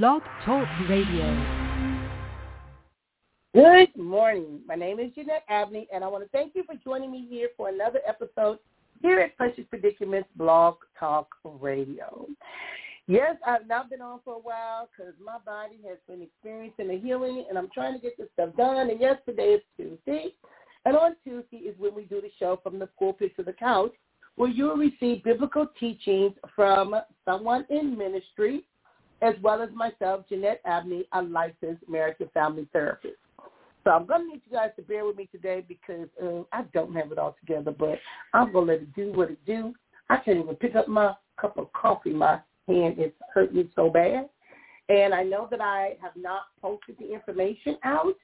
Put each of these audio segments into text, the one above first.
Blog Talk Radio. Good morning. My name is Jeanette Abney, and I want to thank you for joining me here for another episode here at Precious Predicaments Blog Talk Radio. Yes, I've not been on for a while because my body has been experiencing a healing, and I'm trying to get this stuff done. And yesterday is Tuesday, and on Tuesday is when we do the show from the pulpit to the couch, where you will receive biblical teachings from someone in ministry, as well as myself, Jeanette Abney, a licensed marriage and family therapist. So I'm going to need you guys to bear with me today because uh, I don't have it all together, but I'm going to let it do what it do. I can't even pick up my cup of coffee. My hand is hurting so bad. And I know that I have not posted the information out,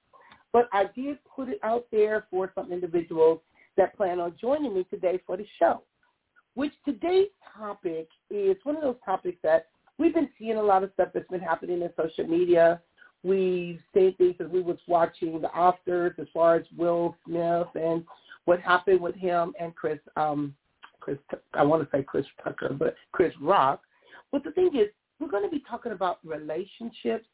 but I did put it out there for some individuals that plan on joining me today for the show, which today's topic is one of those topics that we've been seeing a lot of stuff that's been happening in social media We've seen things as we was watching the Oscars as far as Will Smith and what happened with him and Chris, um, Chris, I want to say Chris Tucker, but Chris Rock. But the thing is, we're going to be talking about relationships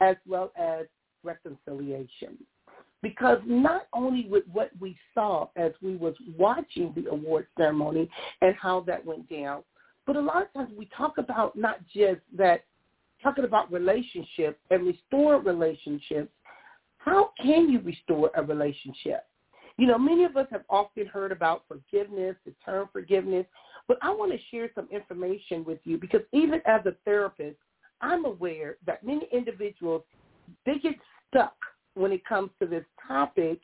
as well as reconciliation. Because not only with what we saw as we was watching the award ceremony and how that went down, but a lot of times we talk about not just that talking about relationships and restore relationships, how can you restore a relationship? You know, many of us have often heard about forgiveness, the term forgiveness, but I want to share some information with you because even as a therapist, I'm aware that many individuals, they get stuck when it comes to this topic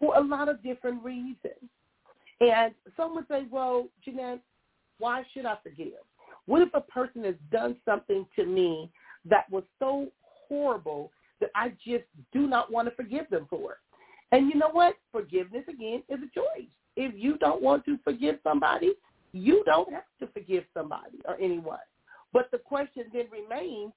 for a lot of different reasons. And some would say, well, Jeanette, why should I forgive? What if a person has done something to me that was so horrible that I just do not want to forgive them for? And you know what? Forgiveness, again, is a choice. If you don't want to forgive somebody, you don't have to forgive somebody or anyone. But the question then remains,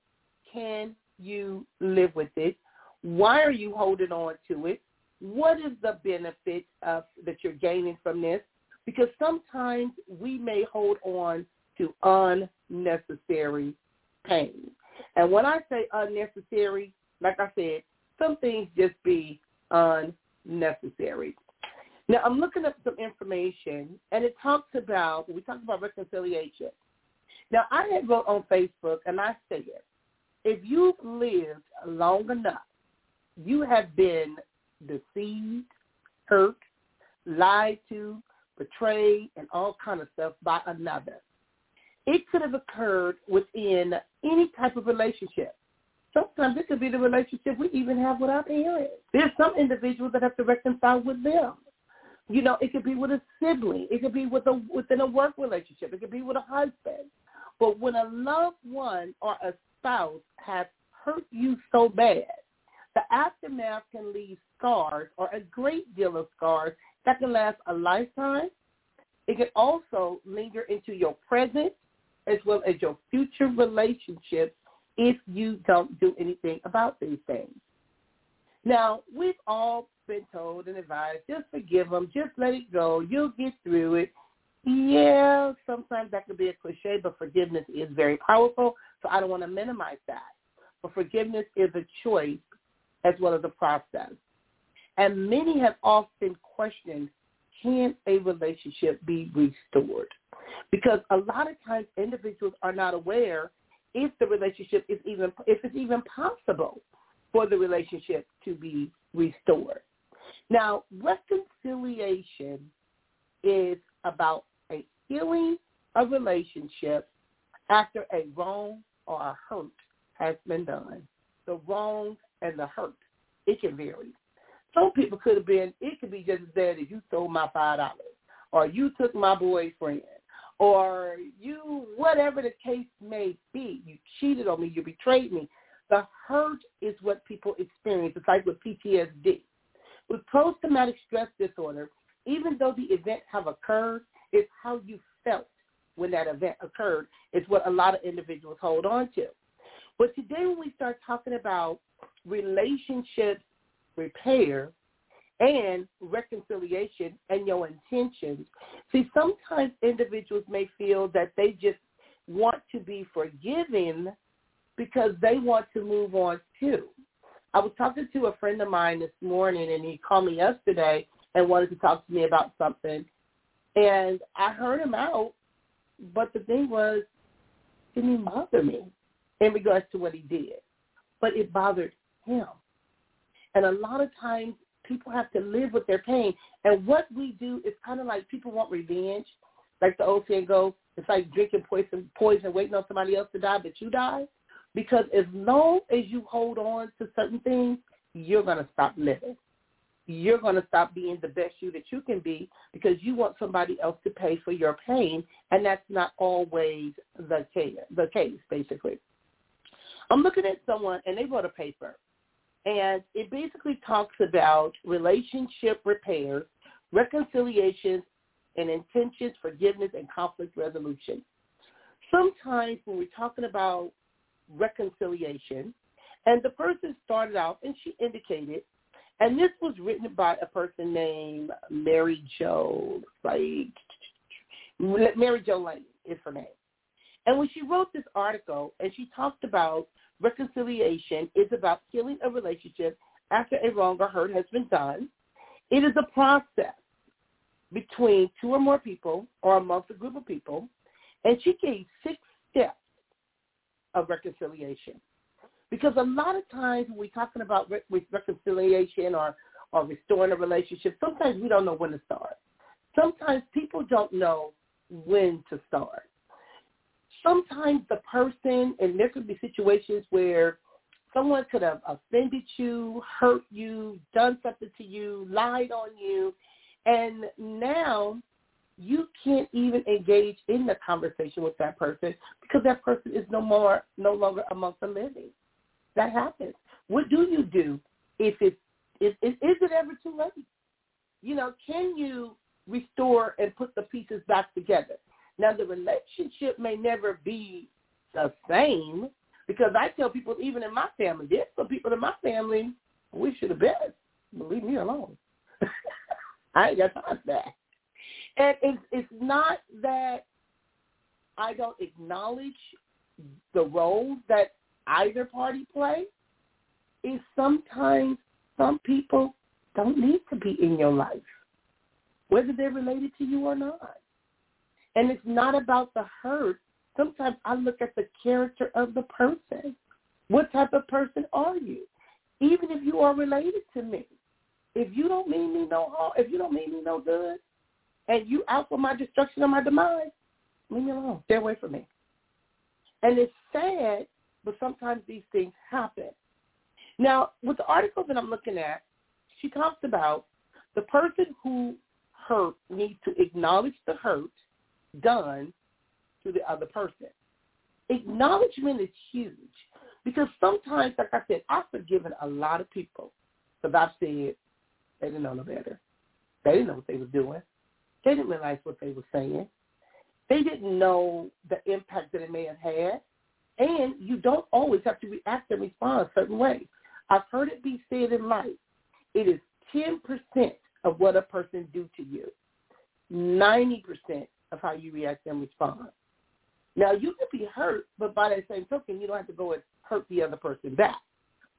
can you live with it? Why are you holding on to it? What is the benefit of, that you're gaining from this? Because sometimes we may hold on to unnecessary pain. And when I say unnecessary, like I said, some things just be unnecessary. Now I'm looking up some information, and it talks about we talked about reconciliation. Now I had wrote on Facebook, and I said, if you've lived long enough, you have been deceived, hurt, lied to, betrayed, and all kind of stuff by another. It could have occurred within any type of relationship. Sometimes it could be the relationship we even have with our parents. There's some individuals that have to reconcile with them. You know, it could be with a sibling. It could be with a within a work relationship. It could be with a husband. But when a loved one or a spouse has hurt you so bad, the aftermath can leave scars or a great deal of scars that can last a lifetime. It can also linger into your present as well as your future relationships if you don't do anything about these things. Now, we've all been told and advised, just forgive them, just let it go, you'll get through it. Yeah, sometimes that could be a cliche, but forgiveness is very powerful, so I don't want to minimize that. But forgiveness is a choice as well as a process. And many have often questioned, can a relationship be restored? because a lot of times individuals are not aware if the relationship is even if it's even possible for the relationship to be restored. Now, reconciliation is about a healing of relationship after a wrong or a hurt has been done. The wrong and the hurt, it can vary. Some people could have been, it could be just as bad as you stole my $5 or you took my boyfriend or you, whatever the case may be, you cheated on me, you betrayed me. The hurt is what people experience. It's like with PTSD. With post-traumatic stress disorder, even though the event have occurred, it's how you felt when that event occurred is what a lot of individuals hold on to. But today when we start talking about relationship repair, and reconciliation and your intentions. See, sometimes individuals may feel that they just want to be forgiven because they want to move on too. I was talking to a friend of mine this morning, and he called me yesterday and wanted to talk to me about something. And I heard him out, but the thing was, didn't bother me in regards to what he did, but it bothered him. And a lot of times people have to live with their pain. And what we do is kind of like people want revenge. Like the old saying goes, it's like drinking poison, poison, waiting on somebody else to die, but you die. Because as long as you hold on to certain things, you're going to stop living. You're going to stop being the best you that you can be because you want somebody else to pay for your pain, and that's not always the case, the case basically. I'm looking at someone, and they wrote a paper, and it basically talks about relationship repairs, reconciliations, and intentions, forgiveness, and conflict resolution. Sometimes when we're talking about reconciliation. And the person started out, and she indicated, and this was written by a person named Mary Jo, like Mary Jo Lane is her name. And when she wrote this article, and she talked about reconciliation is about healing a relationship after a wrong or hurt has been done. It is a process between two or more people or amongst a group of people. And she gave six steps of reconciliation. Because a lot of times when we're talking about re- reconciliation or, or restoring a relationship, sometimes we don't know when to start. Sometimes people don't know when to start. Sometimes the person, and there could be situations where someone could have offended you, hurt you, done something to you, lied on you, and now you can't even engage in the conversation with that person because that person is no more no longer amongst the living. That happens. What do you do if it is is it ever too late? You know, can you restore and put the pieces back together? Now the relationship may never be the same because I tell people even in my family, there's some people in my family we should have been. But Leave me alone. I ain't got time for that. And it's, it's not that I don't acknowledge the role that either party play. Is sometimes some people don't need to be in your life, whether they're related to you or not. And it's not about the hurt. Sometimes I look at the character of the person. What type of person are you? Even if you are related to me. If you don't mean me no harm, if you don't mean me no good, and you out for my destruction or my demise, leave me alone. Stay away from me. And it's sad, but sometimes these things happen. Now, with the article that I'm looking at, she talks about the person who hurt needs to acknowledge the hurt done to the other person. Acknowledgement is huge because sometimes, like I said, I've forgiven a lot of people because I've said they didn't know no better. They didn't know what they were doing. They didn't realize what they were saying. They didn't know the impact that it may have had. And you don't always have to react and respond a certain way. I've heard it be said in life. It is 10% of what a person do to you. 90% of how you react and respond. Now, you could be hurt, but by that same token, you don't have to go and hurt the other person back.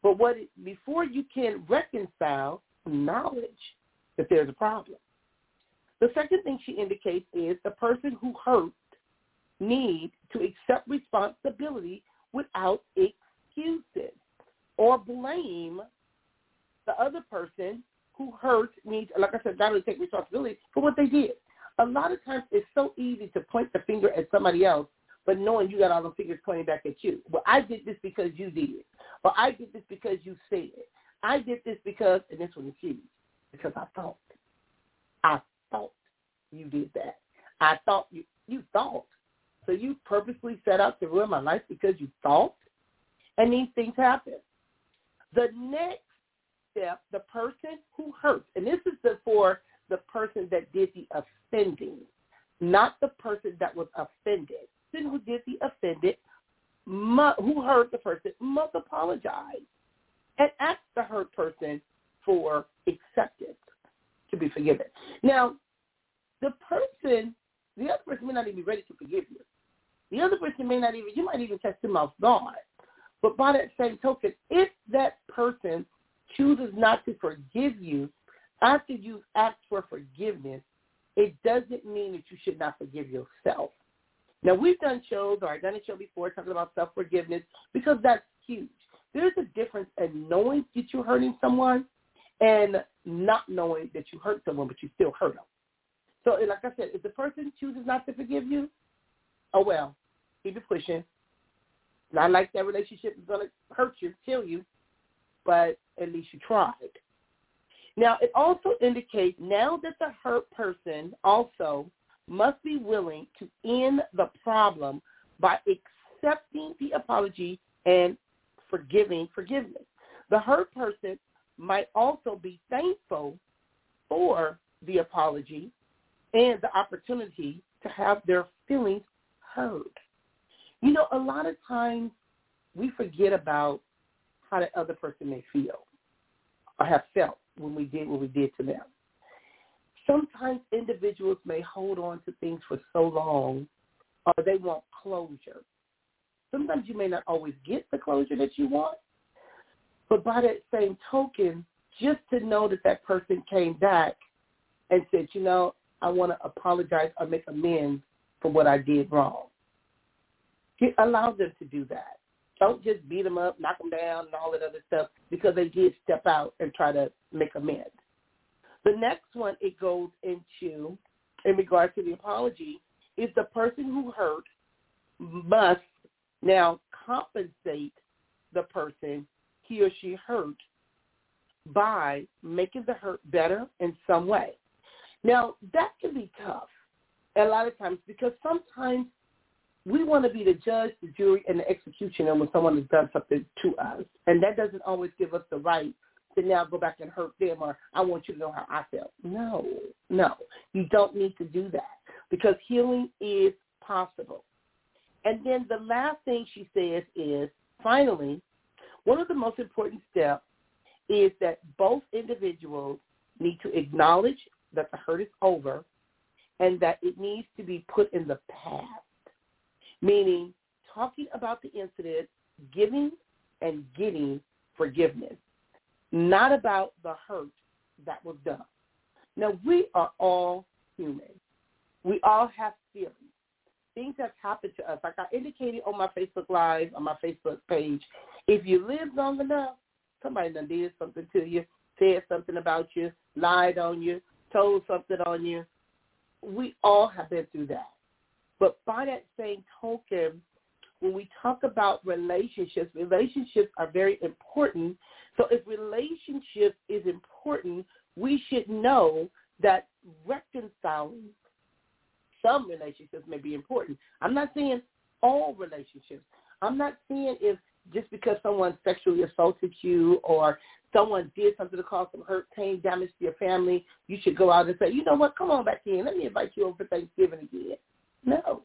But what before you can reconcile, knowledge that there's a problem. The second thing she indicates is the person who hurt needs to accept responsibility without excuses or blame the other person who hurt needs, like I said, got to take responsibility for what they did. A lot of times it's so easy to point the finger at somebody else, but knowing you got all the fingers pointing back at you. Well, I did this because you did it. Or I did this because you said it. I did this because, and this one is huge, because I thought. I thought you did that. I thought you you thought. So you purposely set out to ruin my life because you thought, and these things happen. The next step, the person who hurts, and this is the, for the person that did the offending, not the person that was offended. The person who did the offended, who hurt the person, must apologize and ask the hurt person for acceptance to be forgiven. Now, the person, the other person may not even be ready to forgive you. The other person may not even, you might even catch them off guard. But by that same token, if that person chooses not to forgive you after you've asked for forgiveness, it doesn't mean that you should not forgive yourself. Now, we've done shows, or I've done a show before talking about self-forgiveness because that's huge. There's a difference in knowing that you're hurting someone and not knowing that you hurt someone, but you still hurt them. So, like I said, if the person chooses not to forgive you, oh well, keep it pushing. Not like that relationship is going to hurt you, kill you, but at least you tried. Now, it also indicates now that the hurt person also must be willing to end the problem by accepting the apology and forgiving forgiveness. The hurt person might also be thankful for the apology and the opportunity to have their feelings heard. You know, a lot of times we forget about how the other person may feel or have felt when we did what we did to them. Sometimes individuals may hold on to things for so long or they want closure. Sometimes you may not always get the closure that you want, but by that same token, just to know that that person came back and said, you know, I want to apologize or make amends for what I did wrong. Get, allow them to do that. Don't just beat them up, knock them down, and all that other stuff because they did step out and try to make amends. The next one it goes into, in regard to the apology, is the person who hurt must now compensate the person he or she hurt by making the hurt better in some way. Now, that can be tough a lot of times because sometimes we want to be the judge, the jury, and the executioner when someone has done something to us. And that doesn't always give us the right to now go back and hurt them or I want you to know how I felt. No, no. You don't need to do that because healing is possible. And then the last thing she says is, finally, one of the most important steps is that both individuals need to acknowledge that the hurt is over and that it needs to be put in the past, meaning talking about the incident, giving and getting forgiveness, not about the hurt that was done. Now, we are all human. We all have feelings. Things have happened to us. Like I indicated on my Facebook Live, on my Facebook page, if you live long enough, somebody done did something to you, said something about you, lied on you, told something on you. We all have been through that. But by that same token, when we talk about relationships, relationships are very important. So if relationship is important, we should know that reconciling some relationships may be important. I'm not saying all relationships. I'm not saying if just because someone sexually assaulted you or someone did something to cause some hurt, pain, damage to your family, you should go out and say, you know what, come on back in. Let me invite you over for Thanksgiving again. No,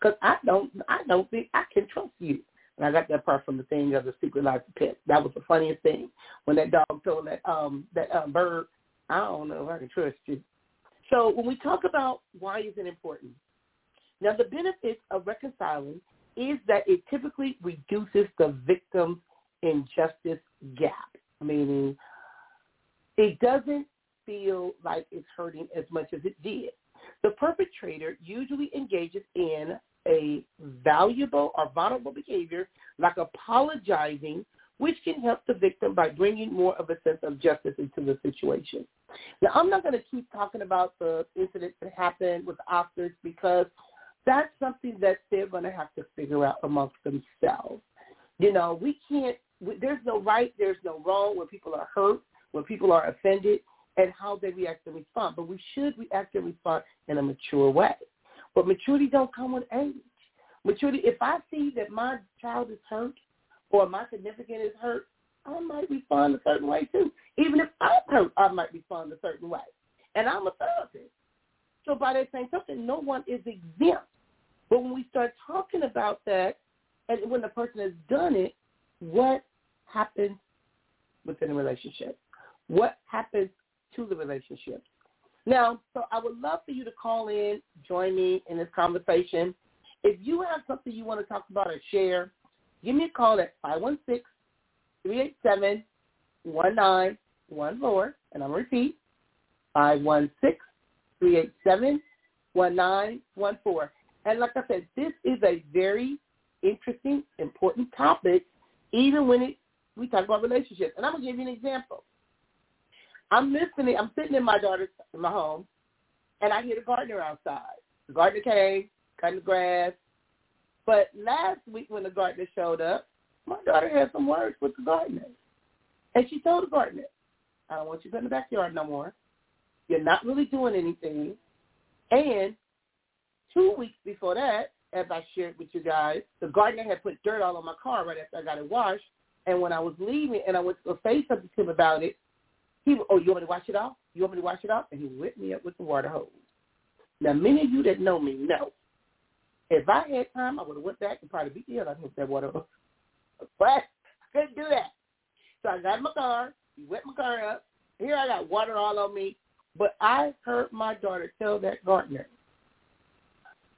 because I don't, I don't think I can trust you. And I got that part from the thing of the secret life of pets. That was the funniest thing when that dog told that um that um, bird, I don't know if I can trust you. So when we talk about why is it important, now the benefits of reconciling is that it typically reduces the victim's injustice gap, meaning it doesn't feel like it's hurting as much as it did. The perpetrator usually engages in a valuable or vulnerable behavior like apologizing, which can help the victim by bringing more of a sense of justice into the situation. Now, I'm not going to keep talking about the incident that happened with Oscars because that's something that they're going to have to figure out amongst themselves. You know, we can't, there's no right, there's no wrong when people are hurt, when people are offended, and how they react and respond. But we should react and respond in a mature way. But maturity don't come with age. Maturity, if I see that my child is hurt or my significant is hurt, I might respond a certain way too. Even if I'm hurt, I might respond a certain way. And I'm a therapist. So by that same token, no one is exempt. But when we start talking about that, and when the person has done it, what happens within a relationship? What happens to the relationship? Now, so I would love for you to call in, join me in this conversation. If you have something you want to talk about or share, give me a call at 516 387 1914, and I'm repeat, 516-387-1914. And like I said, this is a very interesting, important topic, even when it, we talk about relationships. And I'm going to give you an example. I'm listening, I'm sitting in my daughter's, in my home, and I hear the gardener outside. The gardener came, cutting the grass. But last week when the gardener showed up, my daughter had some words with the gardener. And she told the gardener, I don't want you in the backyard no more. You're not really doing anything. And two weeks before that, as I shared with you guys, the gardener had put dirt all on my car right after I got it washed. And when I was leaving and I went to say something to him about it, he oh, you want me to wash it off? You want me to wash it off? And he whipped me up with the water hose. Now, many of you that know me know, if I had time, I would have went back and probably beat the hell out of that water hose. But I couldn't do that. So I got in my car. He wet my car up. Here I got water all on me. But I heard my daughter tell that gardener,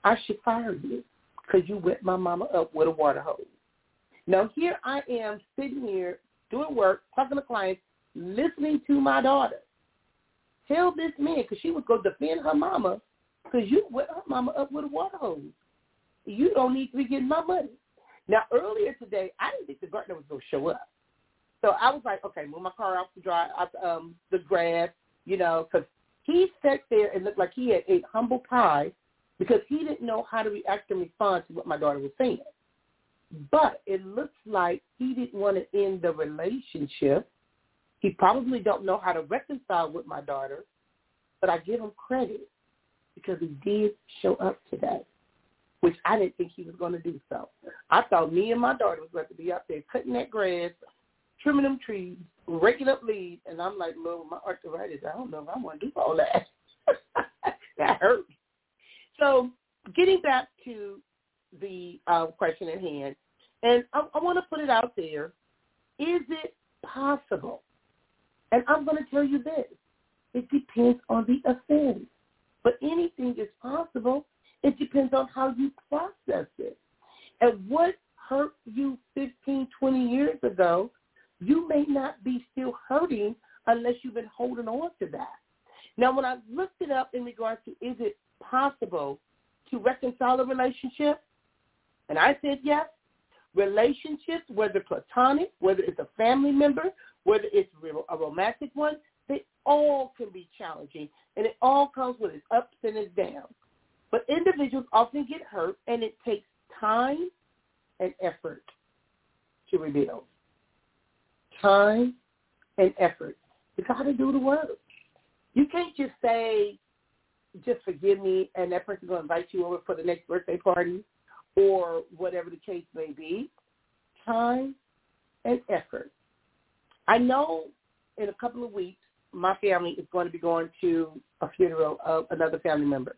I should fire you because you wet my mama up with a water hose. Now here I am sitting here doing work, talking to clients, listening to my daughter tell this man, because she was going to defend her mama, because you wet her mama up with a water hose. You don't need to be getting my money. Now, earlier today, I didn't think the gardener was going to show up. So I was like, okay, move my car off the dry, off um, the grass, you know, because he sat there and looked like he had ate humble pie because he didn't know how to react and respond to what my daughter was saying. But it looks like he didn't want to end the relationship. He probably don't know how to reconcile with my daughter, but I give him credit because he did show up today, which I didn't think he was going to do so. I thought me and my daughter was going to be out there cutting that grass, trimming them trees, raking up leaves, and I'm like, Lord, my arthritis, I don't know if I want to do all that. that hurt. So getting back to the uh, question at hand, and I, I want to put it out there, is it possible? And I'm going to tell you this, it depends on the offense. But anything is possible. It depends on how you process it. And what hurt you 15, 20 years ago, you may not be still hurting unless you've been holding on to that. Now, when I looked it up in regards to is it possible to reconcile a relationship, and I said yes, relationships, whether platonic, whether it's a family member, whether it's a romantic one, they all can be challenging, and it all comes with its ups and its downs. But individuals often get hurt, and it takes time and effort to rebuild. Time and effort. You got to do the work. You can't just say, just forgive me, and that person's going to invite you over for the next birthday party or whatever the case may be. Time and effort. I know in a couple of weeks my family is going to be going to a funeral of another family member.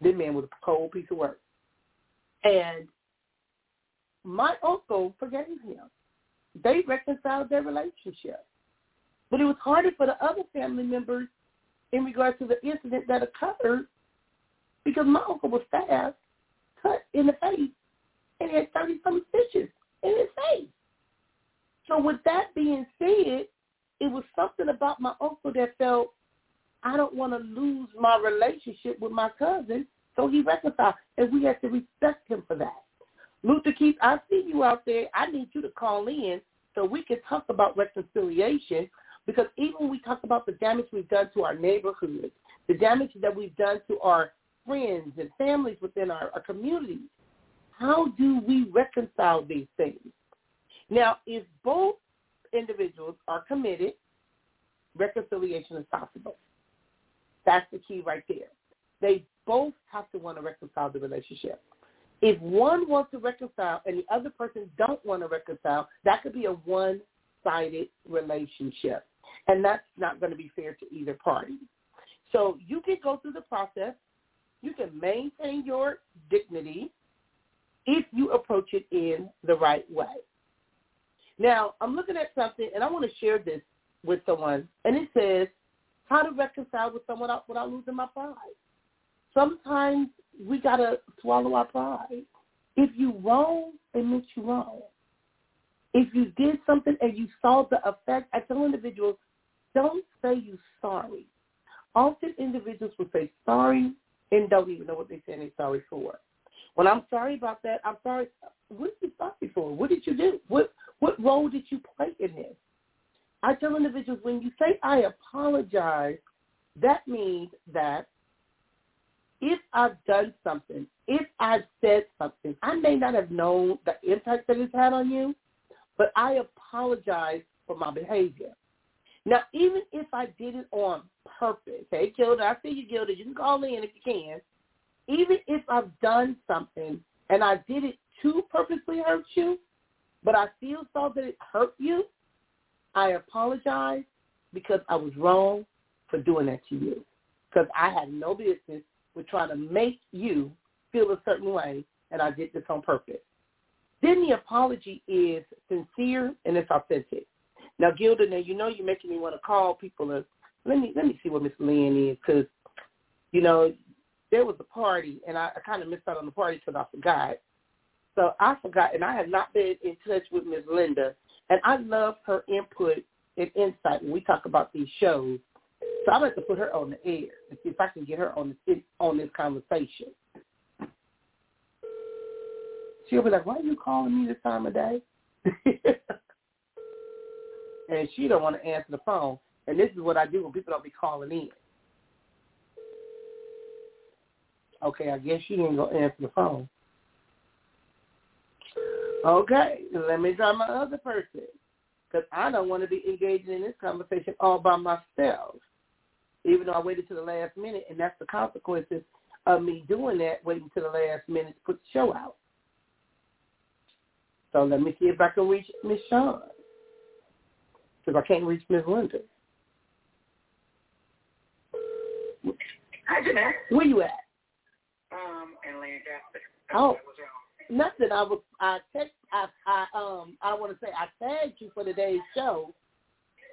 This man was a cold piece of work. And my uncle forgave him. They reconciled their relationship. But it was harder for the other family members in regards to the incident that occurred because my uncle was stabbed, cut in the face, and had 30-some stitches in his face. So with that being said, it was something about my uncle that felt I don't want to lose my relationship with my cousin, so he reconciled, and we have to respect him for that. Luther Keith, I see you out there. I need you to call in so we can talk about reconciliation because even when we talk about the damage we've done to our neighborhoods, the damage that we've done to our friends and families within our, our communities, how do we reconcile these things? Now, if both individuals are committed, reconciliation is possible. That's the key right there. They both have to want to reconcile the relationship. If one wants to reconcile and the other person don't want to reconcile, that could be a one-sided relationship. And that's not going to be fair to either party. So you can go through the process. You can maintain your dignity if you approach it in the right way. Now, I'm looking at something, and I want to share this with someone, and it says, how to reconcile with someone without losing my pride. Sometimes we got to swallow our pride. If you wrong, admit you wrong. If you did something and you saw the effect, I tell individuals, don't say you sorry. Often individuals will say sorry and don't even know what they're saying they're sorry for. When I'm sorry about that, I'm sorry. What are you sorry for? What did you do? What what role did you play in this? I tell individuals when you say I apologize, that means that if I've done something, if I've said something, I may not have known the impact that it's had on you, but I apologize for my behavior. Now, even if I did it on purpose, hey, Gilda, I see you, Gilda. You can call in if you can. Even if I've done something and I did it to purposely hurt you, but I still saw that it hurt you, I apologize because I was wrong for doing that to you. Because I had no business with trying to make you feel a certain way, and I did this on purpose. Then the apology is sincere and it's authentic. Now, Gilda, now you know you're making me want to call people. And let me let me see what Miss Lynn is because, you know, there was a party and I, I kind of missed out on the party because I forgot. So I forgot, and I have not been in touch with Miss Linda, and I love her input and insight when we talk about these shows. So I'd like to put her on the air and see if I can get her on this on this conversation. She'll be like, "Why are you calling me this time of day?" and she don't want to answer the phone. And this is what I do when people don't be calling in. Okay, I guess she ain't gonna answer the phone. Okay, let me try my other person because I don't want to be engaging in this conversation all by myself. Even though I waited to the last minute, and that's the consequences of me doing that, waiting to the last minute to put the show out. So let me see if I can reach Miss Sean because I can't reach Miss Linda. Hi, Jeanette. Where you at? Um, in Lancaster. Oh, nothing. I was I text I I um I want to say I tagged you for today's show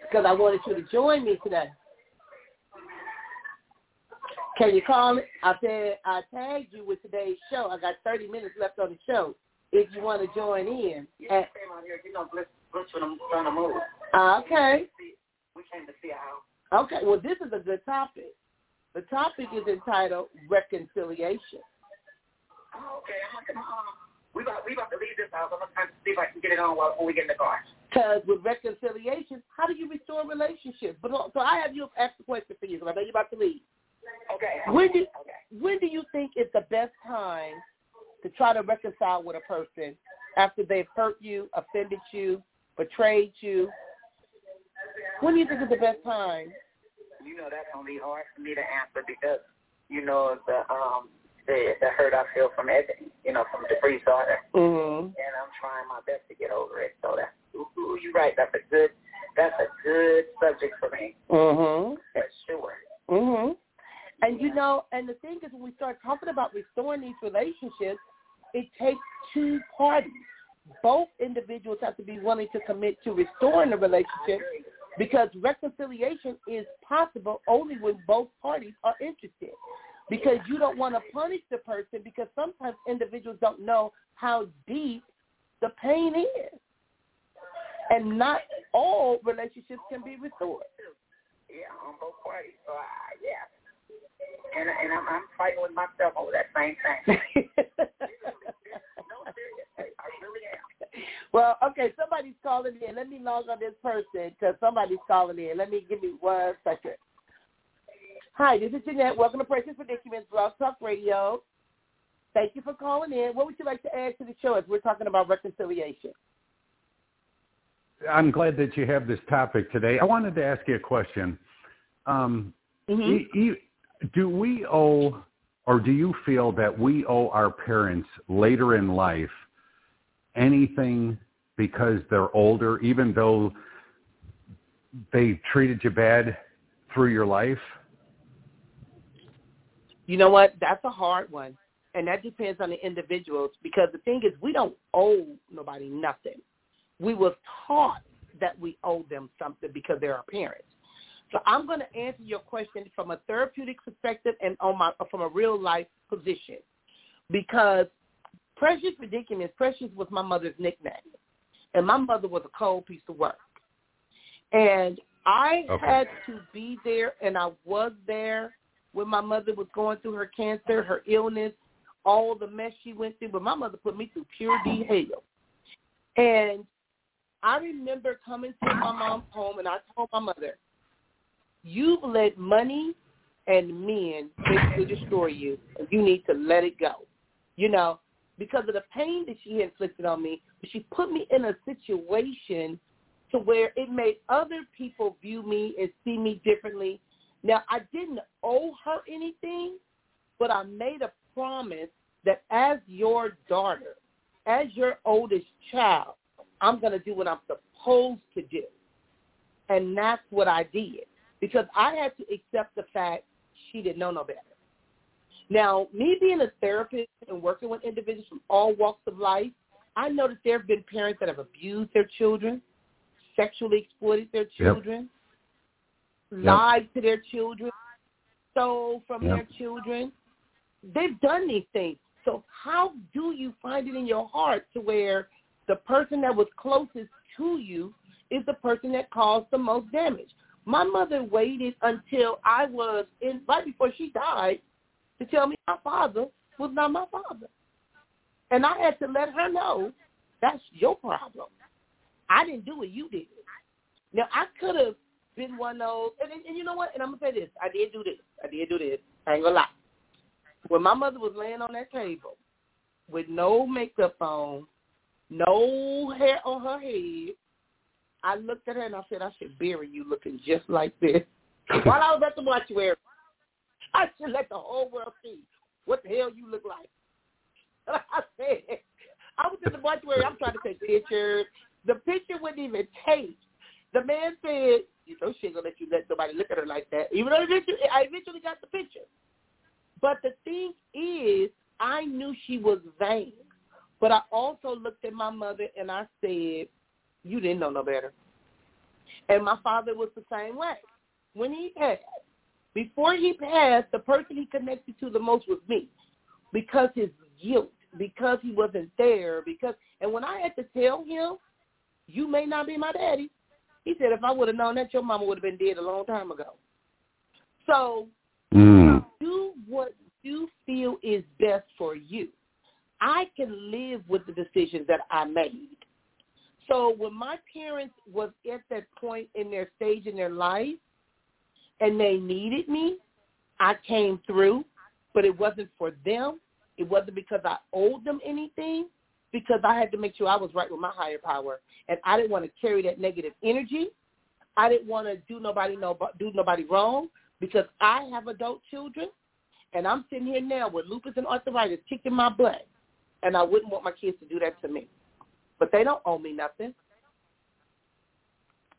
because I wanted you to join me today. Can you call it? I said I tagged you with today's show. I got 30 minutes left on the show. If you want to join in. Yeah, and, on here. You know, on the move. Okay. We came to see how. Okay. Well, this is a good topic. The topic is entitled reconciliation. Oh, okay. I'm gonna, um, we about we about to leave this house. I'm gonna see if I can get it on while when we get in the car. Because with reconciliation, how do you restore relationships? But so I have you ask the question for you because I know you're about to leave. Okay. When do okay. when do you think is the best time to try to reconcile with a person after they've hurt you, offended you, betrayed you? When do you think is the best time? You know that's gonna be hard for me to answer because you know the um the the hurt I feel from Ebony, you know, from Dupree's daughter, mm-hmm. and I'm trying my best to get over it. So that's ooh, you're right. That's a good that's a good subject for me. Mhm. That's sure. Mhm. And you know, and the thing is, when we start talking about restoring these relationships, it takes two parties. Both individuals have to be willing to commit to restoring the relationship because reconciliation is possible only when both parties are interested. Because you don't want to punish the person because sometimes individuals don't know how deep the pain is. And not all relationships can be restored. Yeah, on both parties. So, uh, yeah. And, and I'm, I'm fighting with myself over that same thing. no, seriously. I really am. Well, okay, somebody's calling in. Let me log on this person because somebody's calling in. Let me give me one second. Hi, this is Jeanette. Welcome to Precious Predicaments, Blog Talk Radio. Thank you for calling in. What would you like to add to the show as we're talking about reconciliation? I'm glad that you have this topic today. I wanted to ask you a question. Um, mm-hmm. e- e- do we owe, or do you feel that we owe our parents later in life anything because they're older, even though they treated you bad through your life? You know what? That's a hard one. And that depends on the individuals because the thing is we don't owe nobody nothing. We were taught that we owe them something because they're our parents. So I'm going to answer your question from a therapeutic perspective and on my from a real life position, because Precious Predicaments, Precious was my mother's nickname. And my mother was a cold piece of work. And I Okay. had to be there, and I was there when my mother was going through her cancer, her illness, all the mess she went through. But my mother put me through pure D hell. And I remember coming to my mom's home, and I told my mother, "You've let money and men basically destroy you, you need to let it go." You know, because of the pain that she inflicted on me, she put me in a situation to where it made other people view me and see me differently. Now, I didn't owe her anything, but I made a promise that as your daughter, as your oldest child, I'm going to do what I'm supposed to do. And that's what I did because I had to accept the fact she didn't know no better. Now, me being a therapist and working with individuals from all walks of life, I know that there have been parents that have abused their children, sexually exploited their children, lied to their children, stole from Yep. their children. They've done these things. So how do you find it in your heart to where the person that was closest to you is the person that caused the most damage? My mother waited until I was in right before she died to tell me my father was not my father. And I had to let her know that's your problem. I didn't do it, you did it. Now I could have been one of those and, and, and you know what? And I'm gonna say this. I did do this. I did do this. I ain't gonna lie. When my mother was laying on that table with no makeup on, no hair on her head, I looked at her and I said, I should bury you looking just like this. While I was at the mortuary, I should let the whole world see what the hell you look like. I said, I was in the mortuary. I'm trying to take pictures. The picture wouldn't even take. The man said, you know, she ain't gonna let you let nobody look at her like that. Even though eventually, I eventually got the picture. But the thing is, I knew she was vain. But I also looked at my mother and I said, you didn't know no better. And my father was the same way. When he passed, before he passed, the person he connected to the most was me because his guilt, because he wasn't there, because and when I had to tell him, you may not be my daddy, he said, if I would have known that, your mama would have been dead a long time ago. So Mm. do what you feel is best for you. I can live with the decisions that I made. So when my parents was at that point in their stage in their life and they needed me, I came through, but it wasn't for them. It wasn't because I owed them anything, because I had to make sure I was right with my higher power, and I didn't want to carry that negative energy. I didn't want to do nobody no do nobody wrong because I have adult children, and I'm sitting here now with lupus and arthritis kicking my butt, and I wouldn't want my kids to do that to me. But they don't owe me nothing.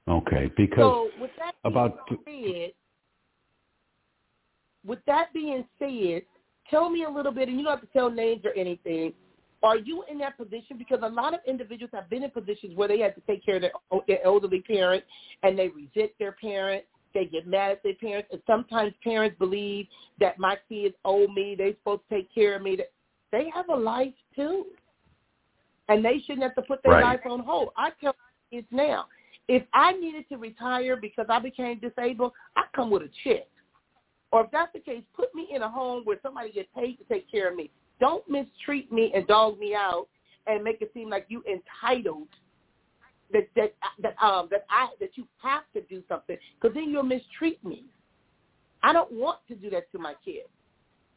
Okay, because So with that being about said, with that being said, tell me a little bit, and you don't have to tell names or anything. Are you in that position? Because a lot of individuals have been in positions where they had to take care of their, their elderly parent, and they resent their parent. They get mad at their parents, and sometimes parents believe that my kids owe me. They're supposed to take care of me. They have a life too, and they shouldn't have to put their Right. life on hold. I tell kids now, if I needed to retire because I became disabled, I come with a check. Or if that's the case, put me in a home where somebody gets paid to take care of me. Don't mistreat me and dog me out and make it seem like you entitled that that that um that I that you have to do something because then you'll mistreat me. I don't want to do that to my kids.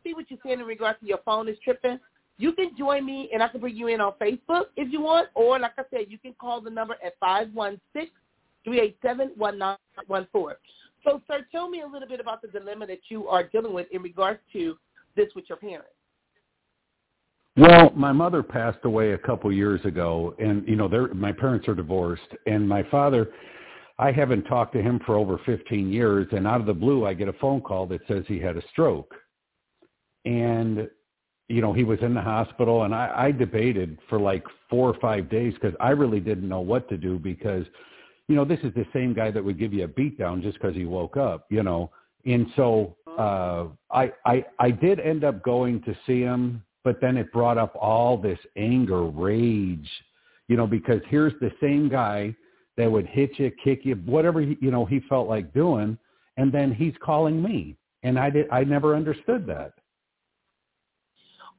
See what you're saying in regards to your phone is tripping. You can join me and I can bring you in on Facebook if you want, or like I said, you can call the number at five one six three eight seven one nine one four. So, sir, tell me a little bit about the dilemma that you are dealing with in regards to this with your parents. Well, my mother passed away a couple years ago, and you know, my parents are divorced, and my father, I haven't talked to him for over 15 years, and out of the blue, I get a phone call that says he had a stroke, and you know, he was in the hospital, and I, I debated for like four or five days because I really didn't know what to do because, you know, this is the same guy that would give you a beat down just because he woke up, you know, and so uh, I, I I did end up going to see him but then it brought up all this anger, rage, you know, because here's the same guy that would hit you, kick you, whatever he, you know he felt like doing, and then he's calling me, and I did I never understood that.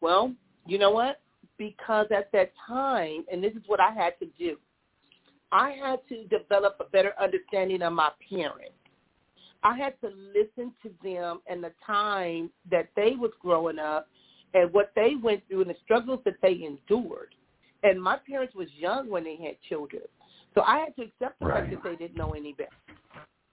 Well, you know what? Because at that time, and this is what I had to do, I had to develop a better understanding of my parents. I had to listen to them and the time that they was growing up and what they went through and the struggles that they endured. And my parents was young when they had children. So I had to accept the right. fact that they didn't know any better.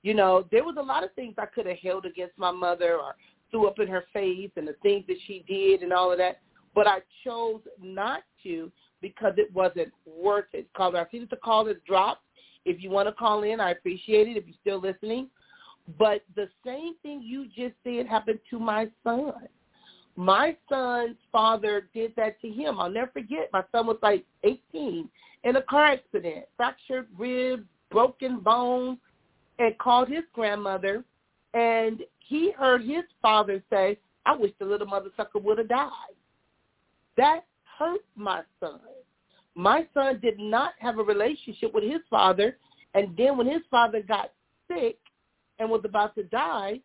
You know, there was a lot of things I could have held against my mother or threw up in her face and the things that she did and all of that. But I chose not to because it wasn't worth it. Caller, I see that the call has dropped. If you want to call in, I appreciate it if you're still listening. But the same thing you just said happened to my son. My son's father did that to him. I'll never forget. My son was like 18 in a car accident, fractured ribs, broken bones, and called his grandmother. And he heard his father say, I wish the little mother sucker would have died. That hurt my son. My son did not have a relationship with his father. And then when his father got sick and was about to die,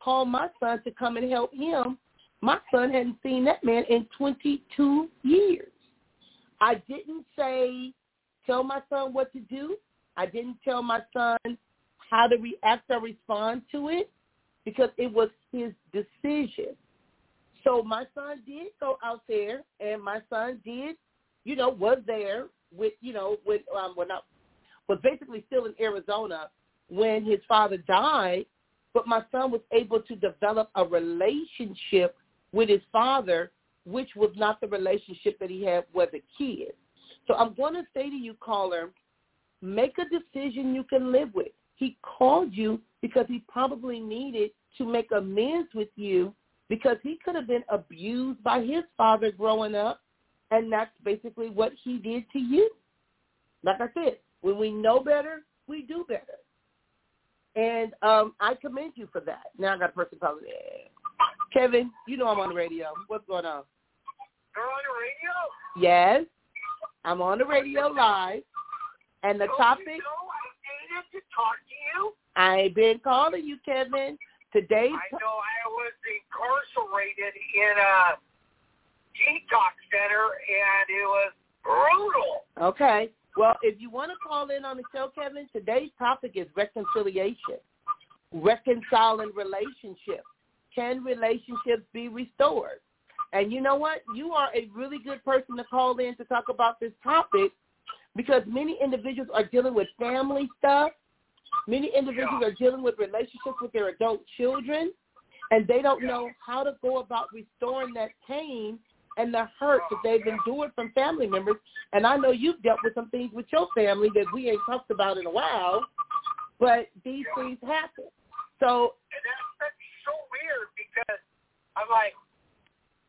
called my son to come and help him. My son hadn't seen that man in 22 years. I didn't say, tell my son what to do. I didn't tell my son how to react or respond to it because it was his decision. So my son did go out there, and my son did, you know, was there with, you know, with, um, well, not, was basically still in Arizona when his father died, but my son was able to develop a relationship with his father, which was not the relationship that he had with a kid. So I'm going to say to you, caller, make a decision you can live with. He called you because he probably needed to make amends with you because he could have been abused by his father growing up, and that's basically what he did to you. Like I said, when we know better, we do better. And um, I commend you for that. Now I got a person calling in. Kevin, you know I'm on the radio. What's going on? You're on the radio? Yes. I'm on the radio live. And the topic You know I needed to talk to you. I've been calling you, Kevin. Today's I know I was incarcerated in a detox center, and it was brutal. Okay. Well, if you want to call in on the show, Kevin, today's topic is reconciliation, reconciling relationships. Can relationships be restored? And you know what? You are a really good person to call in to talk about this topic because many individuals are dealing with family stuff. Many individuals are dealing with relationships with their adult children, and they don't know how to go about restoring that pain and the hurt that they've endured from family members. And I know you've dealt with some things with your family that we ain't talked about in a while, but these things happen. So And that's, that's so weird because I'm like,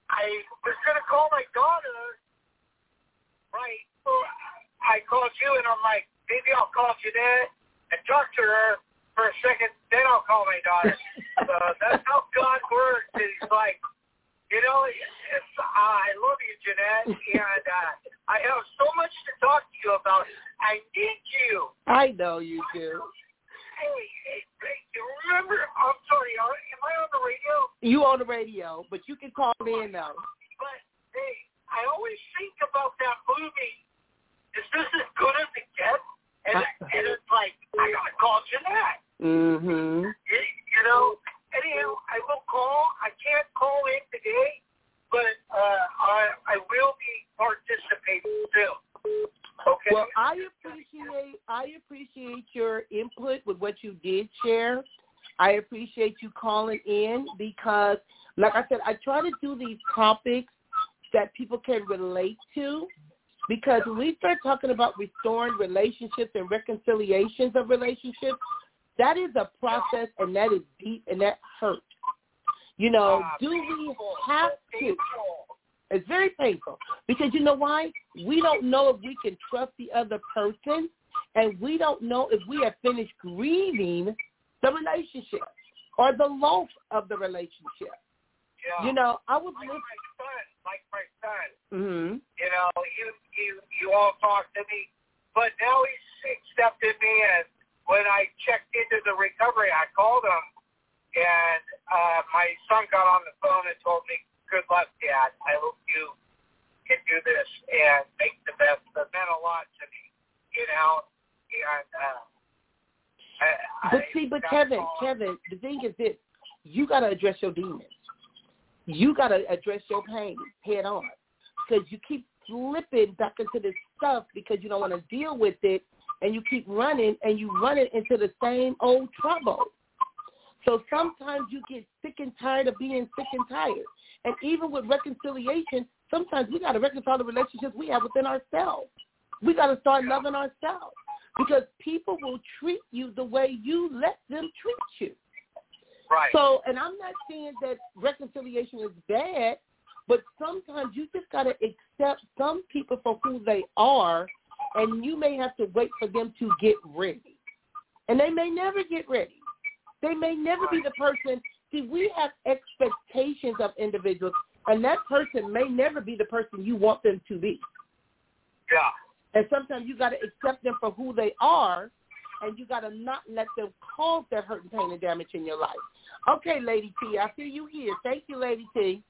I was going to call my daughter, right? So I called you, and I'm like, maybe I'll call Jeanette and talk to her for a second, then I'll call my daughter. so that's how God works. He's like, you know, it's, uh, I love you, Jeanette, and uh, I have so much to talk to you about. I need you. I know you do. Hey, hey, hey, you remember? I'm sorry, I on the radio? You on the radio, but you can call me in though. But hey, I always think about that movie. Is this as good as it gets? And, and it's like I gotta call Jeanette. Mhm. You, you know. Anyhow, I will call. I can't call in today, but uh, I I will be participating soon. Okay. Well, I appreciate I appreciate your input with what you did share. I appreciate you calling in because, like I said, I try to do these topics that people can relate to. Because when we start talking about restoring relationships and reconciliations of relationships, that is a process and that is deep and that hurts. You know, Ah, do we have to? It's very painful because you know why? We don't know if we can trust the other person, and we don't know if we have finished grieving the relationship or the loss of the relationship. Yeah. You know, I was like listening. my son, like my son. Mm-hmm. You know, you you you all talked to me, but now he's accepted me. And when I checked into the recovery, I called him, and uh, my son got on the phone and told me, "Good luck, Dad. I hope you can do this and make the best." It meant a lot to me, you know. And uh, I, But see, but Kevin, Kevin, the thing is this: you got to address your demons. You got to address your pain head on, because you keep slipping back into this stuff because you don't want to deal with it, and you keep running, and you running into the same old trouble. So sometimes you get sick and tired of being sick and tired, and even with reconciliation, sometimes we got to reconcile the relationships we have within ourselves. We got to start loving ourselves because people will treat you the way you let them treat you. right. So, and I'm not saying that reconciliation is bad, but sometimes you just got to accept some people for who they are, and you may have to wait for them to get ready. And they may never get ready. They may never be the person. See, we have expectations of individuals, and that person may never be the person you want them to be. yeah. And sometimes you got to accept them for who they are, and you got to not let them cause that hurt and pain and damage in your life. Okay, Lady T, I feel you here. Thank you, Lady T.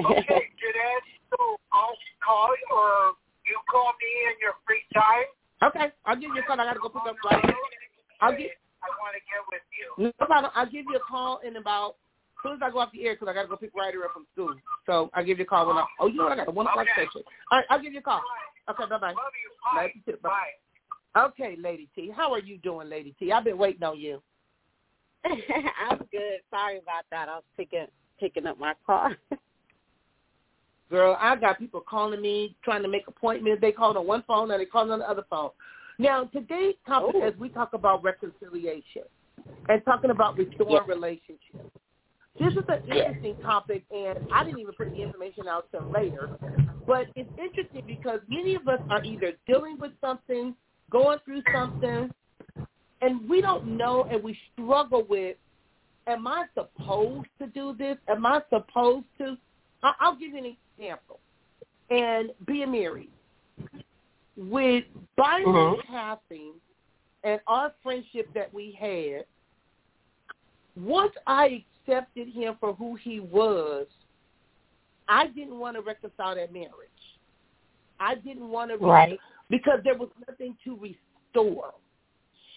Okay, Jeanette, so I'll call you or you call me in your free time. Okay, I'll give you a call. I got to go pick up right. I'll get I want to get with you. no problem. I'll give you a call in about as soon as I go off the air because I got to go pick Ryder up from school. So I'll give you a call when I. Oh, you know what? I got a one o'clock Okay. session. All right, I'll give you a call. Bye. Okay, bye bye. Love you. Bye. Too. Bye. Bye. Okay, Lady T, how are you doing, Lady T? I've been waiting on you. I'm good. Sorry about that. I was picking picking up my car. Girl, I got people calling me trying to make appointments. They called on one phone and they called on the other phone. Now, today's topic, Oh. as we talk about reconciliation and talking about restoring relationships, this is an interesting topic, and I didn't even put the information out till later. But it's interesting because many of us are either dealing with something, going through something, and we don't know, and we struggle with, am I supposed to do this? Am I supposed to? I'll give you an example. And being married, with Byron Mhm. passing and our friendship that we had, once I accepted him for who he was, I didn't want to reconcile that marriage. I didn't want to Right. because there was nothing to restore.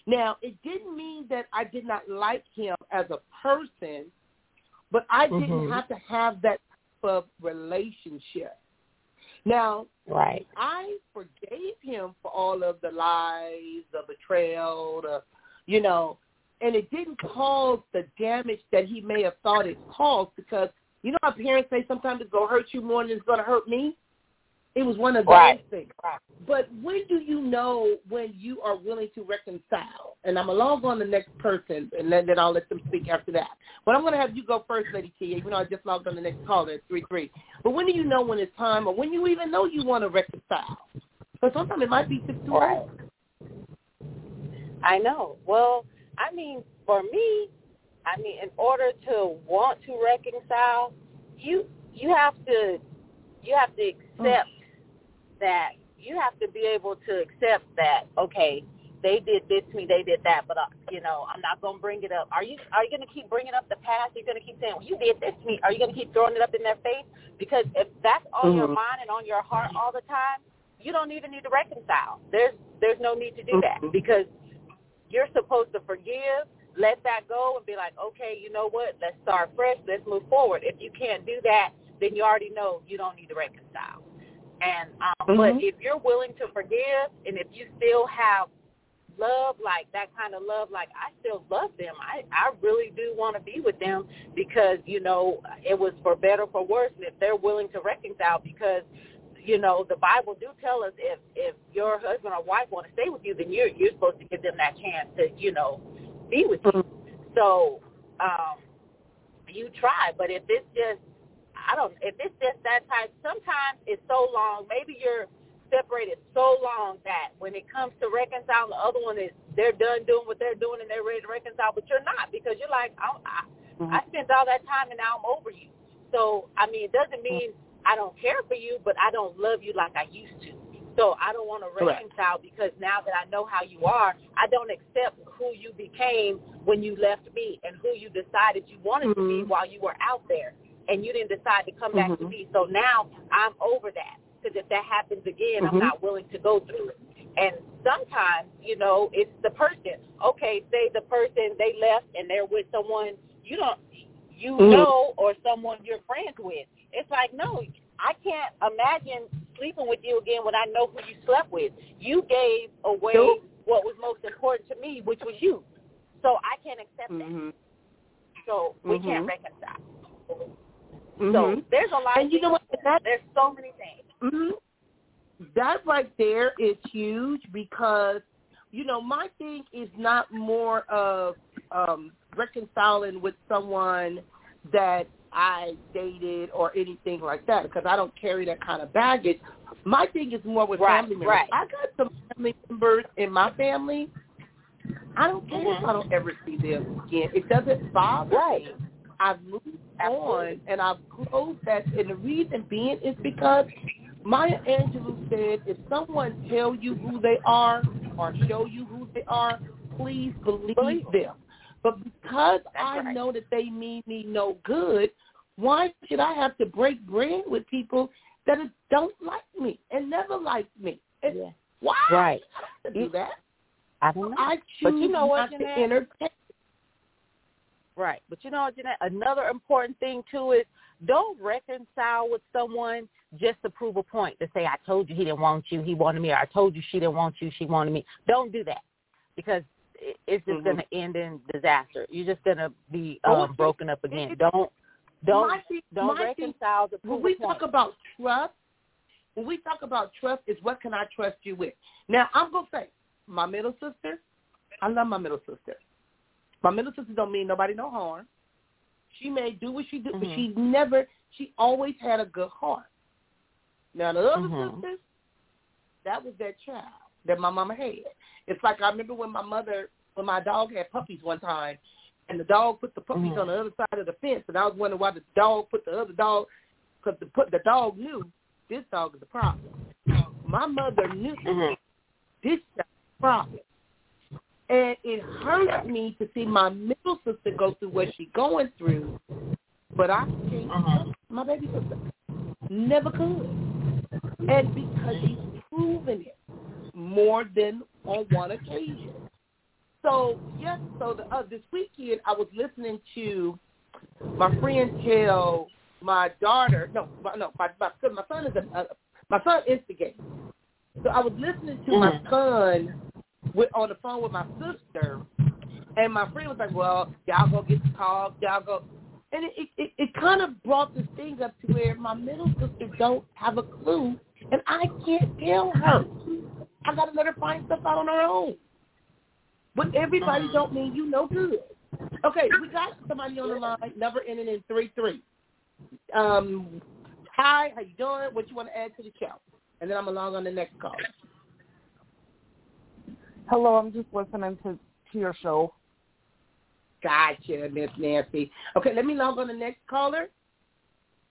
Now, it didn't mean that I did not like him as a person, but I didn't Mhm. have to have that type of relationship. Now, Right. I forgave him for all of the lies, the betrayal, the, you know, and it didn't cause the damage that he may have thought it caused because you know how parents say sometimes it's gonna hurt you more than it's gonna hurt me. It was one of those Right. things. Right. But when do you know when you are willing to reconcile? And I'm along on the next person, and then, then I'll let them speak after that. But I'm going to have you go first, Lady T, even though I just logged on the next call at 3-3. But when do you know when it's time or when you even know you want to reconcile? Because sometimes it might be just too Right. I know. Well, I mean, for me, I mean, in order to want to reconcile, you you have to you have to accept that you have to be able to accept that okay, they did this to me, they did that, but uh, you know, I'm not gonna bring it up. Are you are you gonna keep bringing up the past? you're gonna keep saying well, you did this to me? Are you gonna keep throwing it up in their face? Because if that's on your Mhm. mind and on your heart all the time, you don't even need to reconcile. There's there's no need to do that Mhm. because you're supposed to forgive, let that go, and be like, okay, you know what? Let's start fresh. Let's move forward. If you can't do that, then you already know you don't need to reconcile. And um, but Mhm. if you're willing to forgive, and if you still have love, like that kind of love, like I still love them. I I really do want to be with them because you know it was for better for worse. And if they're willing to reconcile, because you know the Bible do tell us if if your husband or wife want to stay with you, then you're you're supposed to give them that chance to you know be with you. Mm-hmm. So um, you try, but if it's just I don't if it's just that type, sometimes it's so long. Maybe you're separated so long that when it comes to reconcile, the other one is they're done doing what they're doing and they're ready to reconcile, but you're not because you're like I, I, mm-hmm. I spent all that time and now I'm over you. So I mean, it doesn't mm-hmm. mean I don't care for you, but I don't love you like I used to. So I don't want to reconcile because now that I know how you are, I don't accept who you became when you left me and who you decided you wanted mm-hmm. to be while you were out there and you didn't decide to come back mm-hmm. to me. So now I'm over that because if that happens again, mm-hmm. I'm not willing to go through it. And sometimes, you know, it's the person. Okay, say the person they left and they're with someone you don't you mm-hmm. know or someone you're friends with. It's like, no, I can't imagine sleeping with you again when I know who you slept with. You gave away nope. What was most important to me, which was you. So I can't accept mm-hmm. that. So we mm-hmm. can't reconcile. Mm-hmm. So there's a lot. And you know what? That, there's so many things. Mm-hmm. That right there is huge because you know my thing is not more of um reconciling with someone that I dated or anything like that because I don't carry that kind of baggage. My thing is more with right, family members. Right. I got some family members in my family. I don't care mm-hmm. if I don't ever see them again. It doesn't bother right. me. I've moved Absolutely. on and I've closed that. And the reason being is because Maya Angelou said, if someone tell you who they are or show you who they are, please believe, believe them. But because That's I right. know that they mean me no good, why should I have to break bread with people that don't like me and never liked me? And yeah. Why? Right. I do that. I don't know. I choose but you know what, not Jeanette? to entertain. Right. But you know, Jeanette, another important thing too is don't reconcile with someone just to prove a point. To say, I told you he didn't want you, he wanted me, or I told you she didn't want you, she wanted me. Don't do that because it's just mm-hmm. going to end in disaster. You're just going to be Oh, um, broken up again. Don't don't My thing- don't my thing- reconcile the when we point. talk about trust, when we talk about trust, is what can I trust you with? Now I'm gonna say, my middle sister, I love my middle sister. My middle sister don't mean nobody no harm. She may do what she do, but Mhm. she never. She always had a good heart. Now the other Mhm. sisters, that was that child that my mama had. It's like I remember when my mother, when my dog had puppies one time, and the dog put the puppies Mhm. on the other side of the fence, and I was wondering why the dog put the other dog, because the put the dog knew this dog is a problem. My mother knew Mhm. this is a problem. And it hurts me to see my middle sister go through what she's going through, but I can't Mhm. my baby sister. Never could. And because she's proven it more than on one occasion. So yes, so the, uh, this weekend I was listening to my friend tell my daughter, no, my, no, my my, son- my son is a, uh, my son instigates. So I was listening to my Mhm. son with on the phone with my sister, and my friend was like, "Well, y'all go get the talk, y'all go," and it it, it, it kind of brought this thing up to where my middle sister don't have a clue, and I can't tell her. I gotta let her find stuff out on her own. But everybody don't mean you no good. Okay, we got somebody on the line, number ending in three three. Um, hi, how you doing? What you want to add to the show? And then I'm along on the next call. Hello, I'm just listening to, to your show. Gotcha, Miss Nancy. Okay, let me log on the next caller.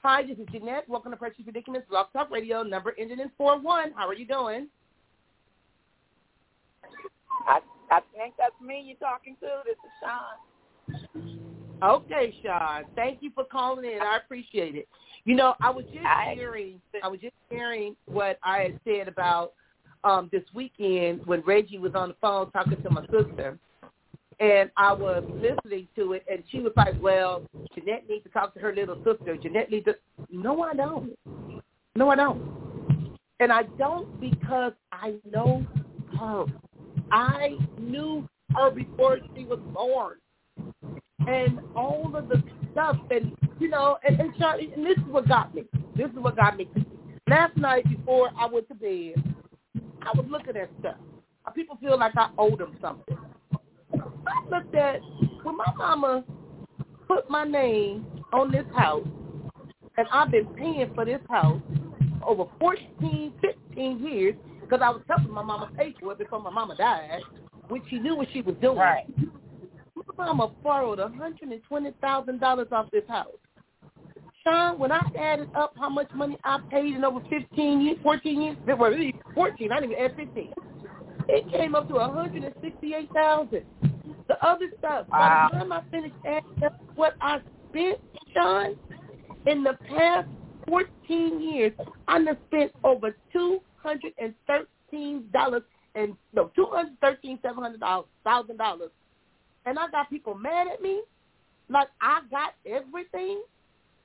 Hi, this is Jeanette. Welcome to Precious Predicaments Blog Talk Radio, number ending in four one. How are you doing? I think that's me you're talking to. This is Sean. Okay, Sean. Thank you for calling in. I appreciate it. You know, I was just I- hearing I was just hearing what I had said about um this weekend when Reggie was on the phone talking to my sister. And I was listening to it and she was like, Well, Jeanette needs to talk to her little sister. Jeanette needs to No, I don't. No, I don't. And I don't because I know her. I knew her before she was born and all of the stuff and you know and, and Charlie and this is what got me. This is what got me. Last night before I went to bed, I was looking at stuff. People feel like I owe them something. I looked at when my mama put my name on this house and I've been paying for this house over 14, 15 years because I was helping my mama pay for it before my mama died, which she knew what she was doing. Right. My mama borrowed hundred and twenty thousand dollars off this house. Sean, when I added up how much money I paid in over 15 years, 14 years, well, 14, I didn't even add 15. It came up to 168000 The other stuff, wow. by the time I finished adding up what I spent, Sean, in the past 14 years, I have spent over $213 and no, two hundred thirteen seven hundred thousand dollars, and I got people mad at me, like I got everything,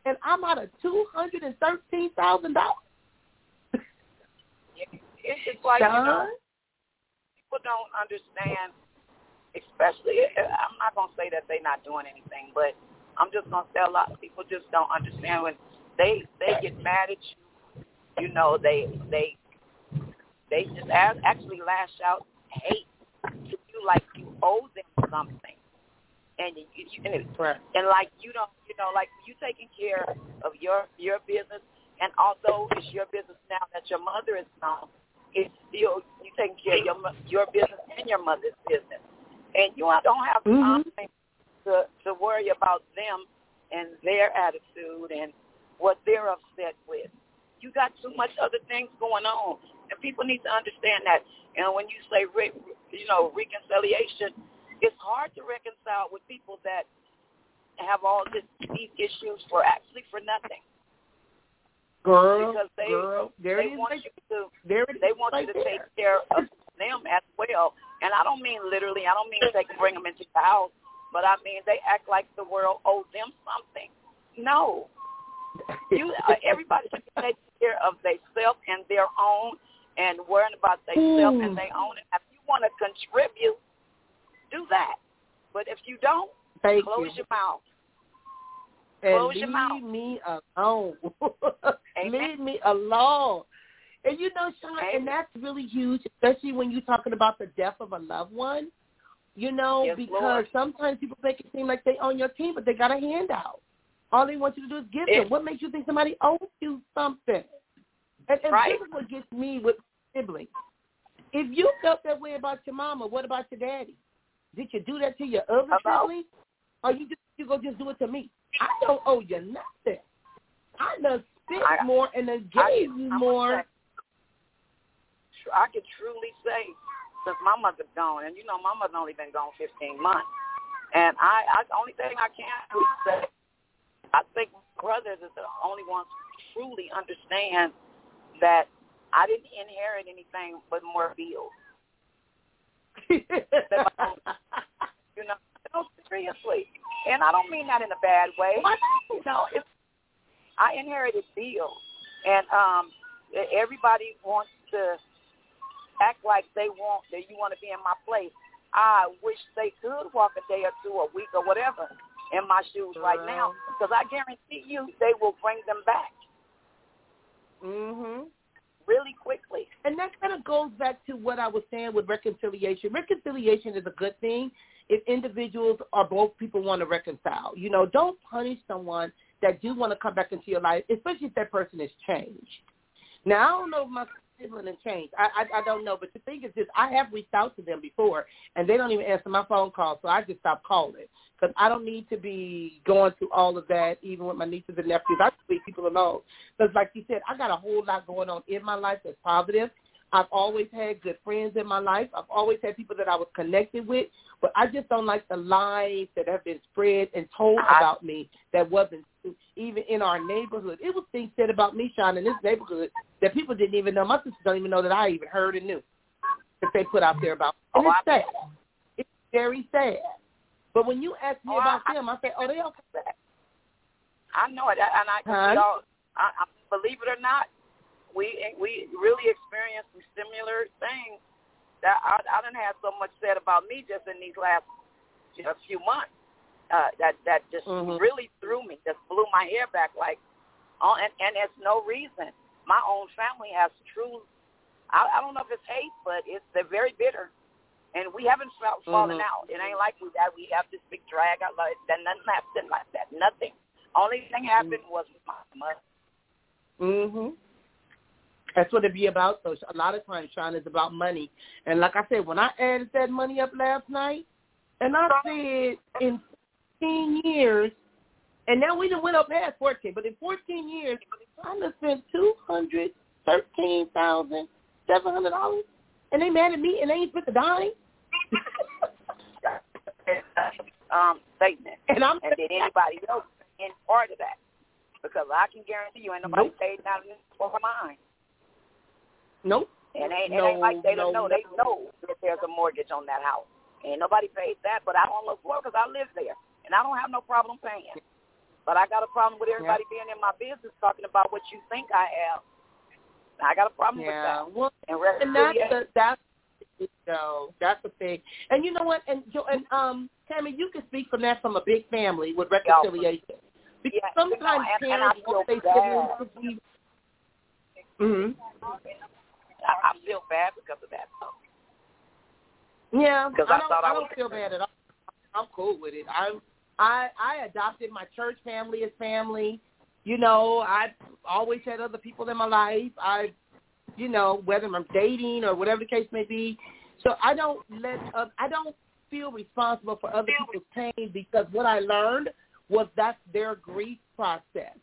and I'm out of two hundred and thirteen thousand dollars. It's just like you know, people don't understand, especially. Eh, eh, I'm not gonna say that they're not doing anything, but I'm just gonna say a lot of people just don't understand when they they get mad at you. You know, they they they just actually lash out hate to you like you owe them something. And you, you and, right. and like you don't, you know, like you taking care of your your business, and although it's your business now that your mother is gone, it's still you taking care of your your business and your mother's business, and you don't have mm-hmm. to to worry about them and their attitude and what they're upset with. You got too much other things going on. And people need to understand that. And when you say, you know, reconciliation, it's hard to reconcile with people that have all this, these issues for actually for nothing. Girl, because they, girl, there they want you to, there they want right you to there. take care of them as well. And I don't mean literally. I don't mean they can bring them into the house, but I mean they act like the world owes them something. No, you. Uh, everybody should take care of themselves and their own, and worrying about themselves mm. and their own. And if you want to contribute, do that. But if you don't, Thank close you. your mouth. And close leave your mouth. Leave me alone. Leave me alone. And you know, Sean, Amen. and that's really huge, especially when you're talking about the death of a loved one. You know, yes, because Lord. sometimes people make it seem like they own your team, but they got a handout. All they want you to do is give it, them. What makes you think somebody owes you something? And, and right. this is what gets me with siblings. If you felt that way about your mama, what about your daddy? Did you do that to your other Hello? siblings? Or you just you go just do it to me? I don't owe you nothing. I done spent I- more and I- gave you I'm more. say, I can truly say, since my mother's gone, and you know my mother's only been gone 15 months, and I, I the only thing I can say, I think brothers is the only ones who truly understand that I didn't inherit anything but more bills. You know, no, seriously. And I don't mean that in a bad way. You know, it's, I inherited bills, and um, everybody wants to act like they want that you want to be in my place. I wish they could walk a day or two, a week or whatever in my shoes right now, because I guarantee you they will bring them back mhm. Really quickly. And that kind of goes back to what I was saying with reconciliation. Reconciliation is a good thing if individuals or both people want to reconcile. You know, don't punish someone that do want to come back into your life, especially if that person has changed. Now, I don't know if my sibling has changed. I, I I don't know, but the thing is this: I have reached out to them before, and they don't even answer my phone calls, so I just stopped calling because I don't need to be going through all of that, even with my nieces and nephews. I just leave people alone because, like you said, I got a whole lot going on in my life that's positive. I've always had good friends in my life. I've always had people that I was connected with, but I just don't like the lies that have been spread and told about me that wasn't even in our neighborhood. It was things said about me, Sean, in this neighborhood that people didn't even know. My sisters don't even know that I even heard and knew that they put out there about. And Oh, it's sad. It's very sad. But when you ask me Oh, about I- them, I say, oh, they okay. I know it, and I, Huh? we all, I, I believe it or not, we we really experienced some similar things that I, I didn't have so much said about me just in these last you know, few months. Uh, that that just Mhm. really threw me, just blew my hair back. Like, oh, and and it's no reason. My own family has true. I, I don't know if it's hate, but it's they're very bitter, and we haven't felt fallen Mhm. out. It ain't like we that we have this big drag out like that. Nothing happened like that. Nothing. Only thing happened was my mother. Mhm. That's what it be about. So a lot of times, Sean, is about money. And like I said, when I added that money up last night, and I said in 15 years, And now we done went up past 14. But in 14 years, I done spent two hundred thirteen thousand seven hundred dollars, and they mad at me and they ain't spent the dime. um, statement. And I'm and did anybody else in part of that? Because I can guarantee you, ain't nobody Nope. paid down for mine. nope. And ain't, No, it ain't like they don't no, know. They know that there's a mortgage on that house. Ain't nobody paid that, but I don't look for it because I live there, and I don't have no problem paying. But I got a problem with everybody being in my business talking about what you think I have. I got a problem Yeah. with Well, that. And, and that's the, that's no, that's the thing. And you know what? And and um, Tammy, you can speak from that from a big family with reconciliation. Because Yeah, you know, sometimes and- and parents feel want their siblings to be. Mhm. I, I feel bad because of that. Though. Yeah, Because I I don't. thought I I don't was- feel bad at all. I'm cool with it. I'm. I I adopted my church family as family. You know, I've always had other people in my life. I, you know, whether I'm dating or whatever the case may be. So I don't let. Uh, I don't feel responsible for other people's pain because what I learned was that's their grief process.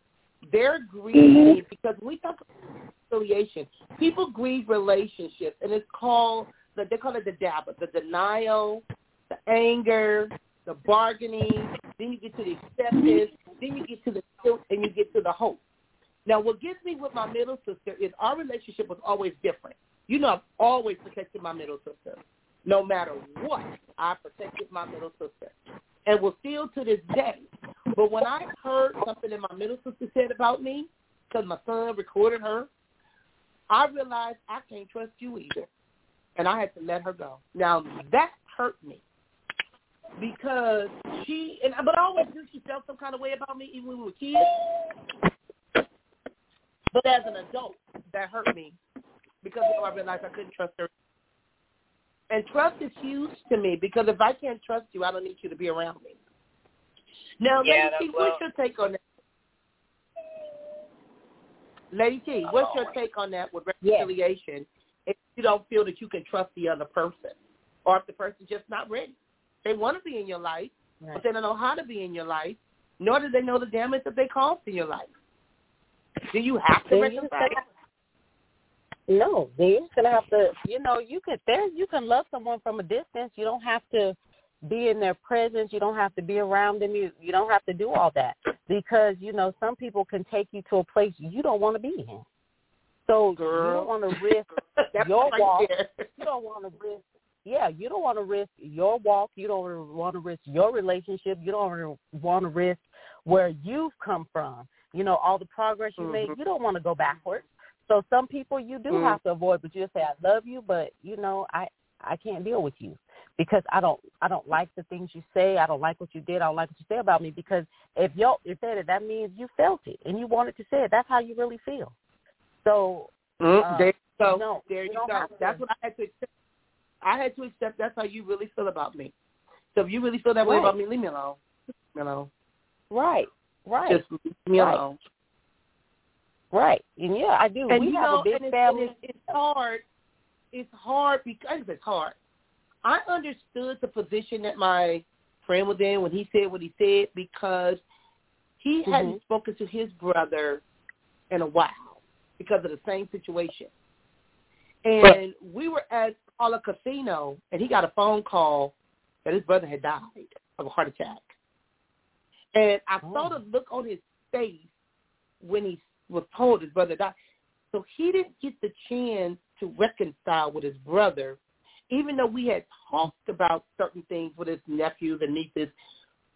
They're grieving because we talk about reconciliation. People grieve relationships, and it's called the they call it the DABA, the denial, the anger, the bargaining. Then you get to the acceptance. Then you get to the guilt, and you get to the hope. Now, what gets me with my middle sister is our relationship was always different. You know, I've always protected my middle sister. No matter what, I protected my middle sister, and will still to this day. But when I heard something that my middle sister said about me, because my son recorded her, I realized I can't trust you either, and I had to let her go. Now that hurt me because she and but I always knew she felt some kind of way about me even when we were kids. But as an adult, that hurt me because you know, I realized I couldn't trust her. And trust is huge to me because if I can't trust you, I don't need you to be around me. Now, Yeah, Lady T, that's what's your take on that? Lady T, what's your oh. take on that with reconciliation if you don't feel that you can trust the other person or if the person's just not ready? They want to be in your life, but they don't know how to be in your life, nor do they know the damage that they caused in your life. Do you have to reconcile? No, then you're gonna have to. You know, you could there. You can love someone from a distance. You don't have to be in their presence. You don't have to be around them. You you don't have to do all that because you know some people can take you to a place you don't want to be in. So you don't want to risk your right walk. You don't want to risk. Yeah, you don't want to risk your walk. You don't want to risk your relationship. You don't want to risk where you've come from. You know all the progress you made. Mhm. You don't want to go backwards. So some people you do Mm. have to avoid, but you just say I love you, but you know I I can't deal with you because I don't I don't like the things you say. I don't like what you did. I don't like what you say about me because if you you said it, that means you felt it and you wanted to say it. That's how you really feel. So Mm, Uh, there you go. no, there you you go. That's what I had to. I had to accept that's how you really feel about me. So if you really feel that way about me, leave me alone. You know, right, right, just leave me Right. alone. right, and yeah, I do. And we have know, a big and family. It's, it's hard. It's hard because it's hard. I understood the position that my friend was in when he said what he said because he Mhm. hadn't spoken to his brother in a while because of the same situation. And we were at Pala Casino, and he got a phone call that his brother had died of a heart attack. And I Oh. saw the look on his face when he was told his brother died. So he didn't get the chance to reconcile with his brother, even though we had talked about certain things with his nephews and nieces.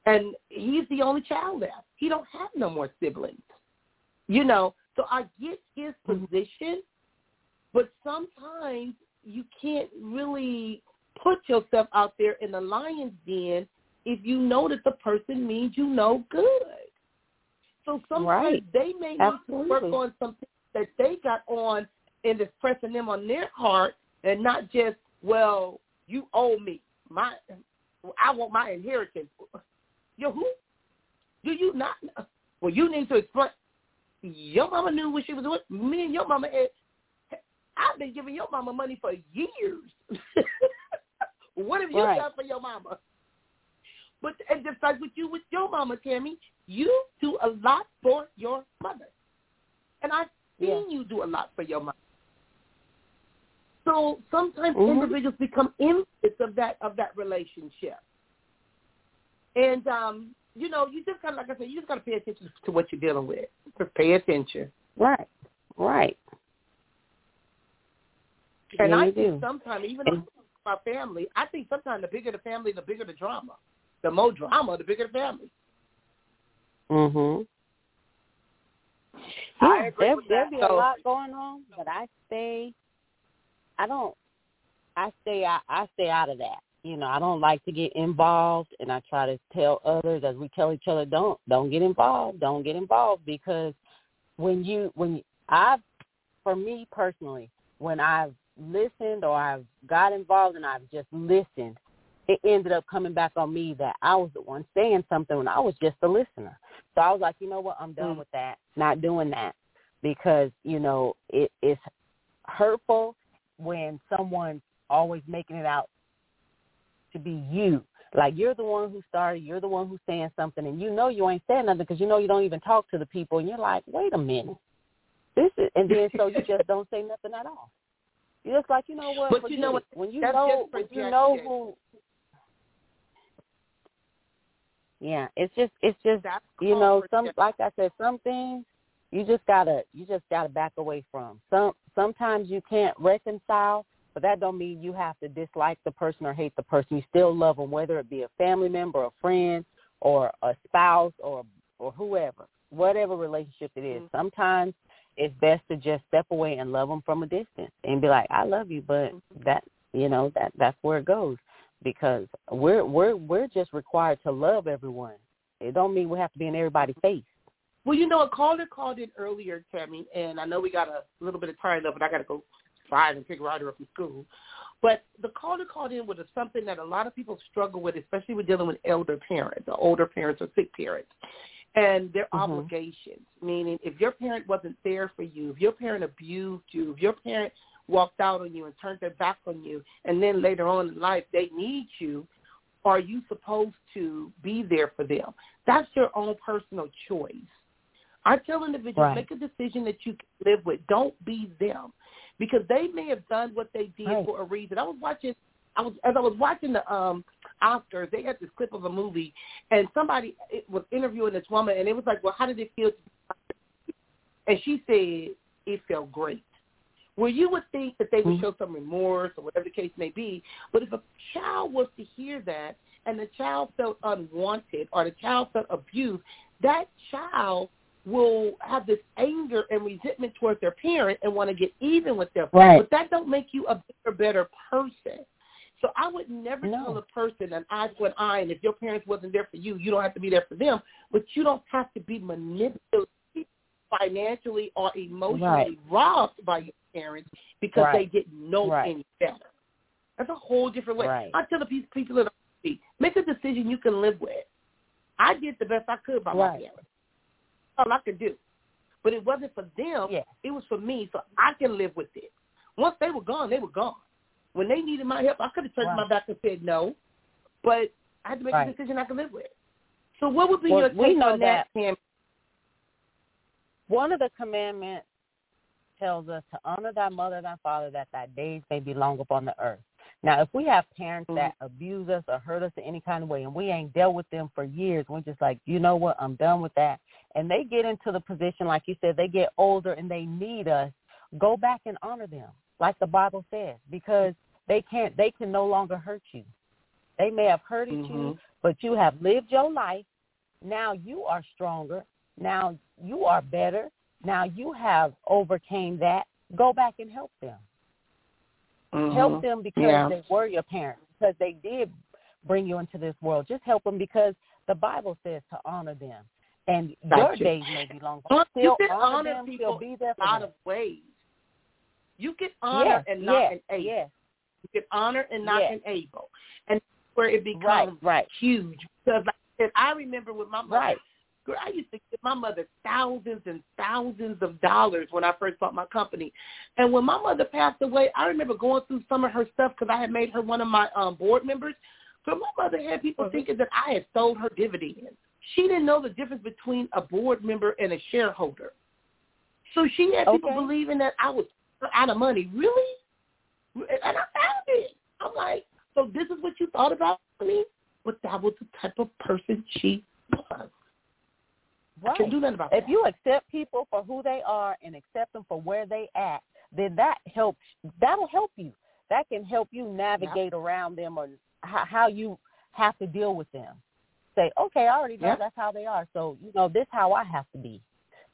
And he's the only child left. He don't have no more siblings. You know, so I get his mm-hmm. position, but sometimes you can't really put yourself out there in the lion's den if you know that the person means you no good. So sometimes Right. they may need to work on something that they got on and it's pressing them on their heart and not just, well, you owe me. My I want my inheritance. Yo, who? Do you not know? Well, you need to explain. Your mama knew what she was doing. Me and your mama had, I've been giving your mama money for years. what have you Right. done for your mama? But and just like with you with your mama, Tammy, you do a lot for your mother, and I've seen yeah. you do a lot for your mother. So sometimes mm-hmm. individuals become envious of that of that relationship, and um, you know, you just kind of like I said, you just got to pay attention to what you're dealing with. Just pay attention. Right. Right. And yeah, I think sometimes, even though my family, I think sometimes the bigger the family, the bigger the drama. The more drama, the bigger the family. Mhm. Yeah, there there be a lot going on, but I stay. I don't. I stay out. I stay out of that. You know, I don't like to get involved, and I try to tell others as we tell each other, don't don't get involved, don't get involved, because when you when I've, for me personally, when I've listened or I've got involved and I've just listened, it ended up coming back on me that I was the one saying something when I was just a listener. So I was like, you know what, I'm done mm. with that, not doing that because, you know, it is hurtful when someone's always making it out to be you. Like you're the one who started, you're the one who's saying something, and you know you ain't saying nothing because you know you don't even talk to the people, and you're like, wait a minute, this is, and then so you just don't say nothing at all. You're just like, you know what? But you know what? When you know, when you know who. Yeah, it's just, it's just, That's you know, some like I said, some things you just gotta, you just gotta back away from. Some sometimes you can't reconcile, but that don't mean you have to dislike the person or hate the person. You still love them, whether it be a family member, a friend, or a spouse, or or whoever, whatever relationship it is. Mm-hmm. Sometimes it's best to just step away and love them from a distance and be like, I love you, but mm-hmm. that you know that that's where it goes because we're we're we're just required to love everyone. It don't mean we have to be in everybody's face. Well, you know, a caller called in earlier, Tammy, and I know we got a little bit of time left, but I got to go find and pick Ryder up from school. But the caller called in with something that a lot of people struggle with, especially with dealing with elder parents or older parents or sick parents and their mm-hmm. obligations. Meaning, if your parent wasn't there for you, if your parent abused you, if your parent walked out on you and turned their back on you, and then later on in life they need you, are you supposed to be there for them? That's your own personal choice. I tell individuals, right. make a decision that you can live with. Don't be them. Because they may have done what they did right. for a reason. I was watching I was as I was watching the um Oscars, they had this clip of a movie, and somebody was interviewing this woman, and it was like, well, how did it feel? And she said it felt great. Well, you would think that they would mm-hmm. show some remorse or whatever the case may be, but if a child was to hear that and the child felt unwanted or the child felt abused, that child will have this anger and resentment towards their parent and want to get even with them. Right. But that don't make you a better, better person. So I would never no. tell a person an eye for an eye, and if your parents wasn't there for you, you don't have to be there for them. But you don't have to be manipulated financially or emotionally right. robbed by your parents because right. they didn't know right. any better. That's a whole different way. Right. I tell the piece people in the make a decision you can live with. I did the best I could by right. my parents. All I could do. But it wasn't for them. Yeah. It was for me, so I can live with it. Once they were gone, they were gone. When they needed my help, I could have turned right. my back and said no, but I had to make right. a decision I could live with. So what would be well, your take on that, Pam? One of the commandments tells us to honor thy mother and thy father that thy days may be long upon the earth. Now, if we have parents mm-hmm. that abuse us or hurt us in any kind of way and we ain't dealt with them for years, we're just like, you know what, I'm done with that. And they get into the position, like you said, they get older and they need us, go back and honor them like the Bible says, because they can't they can no longer hurt you. They may have hurted mm-hmm. you, but you have lived your life. Now you are stronger. Now you are better. Now you have overcame that. Go back and help them. Mm-hmm. Help them because yeah. they were your parents, because they did bring you into this world. Just help them because the Bible says to honor them. And gotcha. your days may be long. Well, still honor, honor them, people still be there for a lot them. of ways. You can honor yes, and not yes, enable. Yes. You can honor and not yes. enable. And where it becomes right, right. huge. Because like I I remember with my mother, right. girl, I used to give my mother thousands and thousands of dollars when I first bought my company. And when my mother passed away, I remember going through some of her stuff because I had made her one of my um, board members. So my mother had people mm-hmm. thinking that I had sold her dividends. She didn't know the difference between a board member and a shareholder. So she had okay. people believing that I was out of money. Really? And I found it. I'm like, so this is what you thought about me? But that was the type of person she was. Right. Can't do nothing about if that. you accept people for who they are and accept them for where they at, then that helps. That'll help you. That can help you navigate around them or how, how you have to deal with them. Say, okay, I already know that's how they are. So you know, this how I have to be.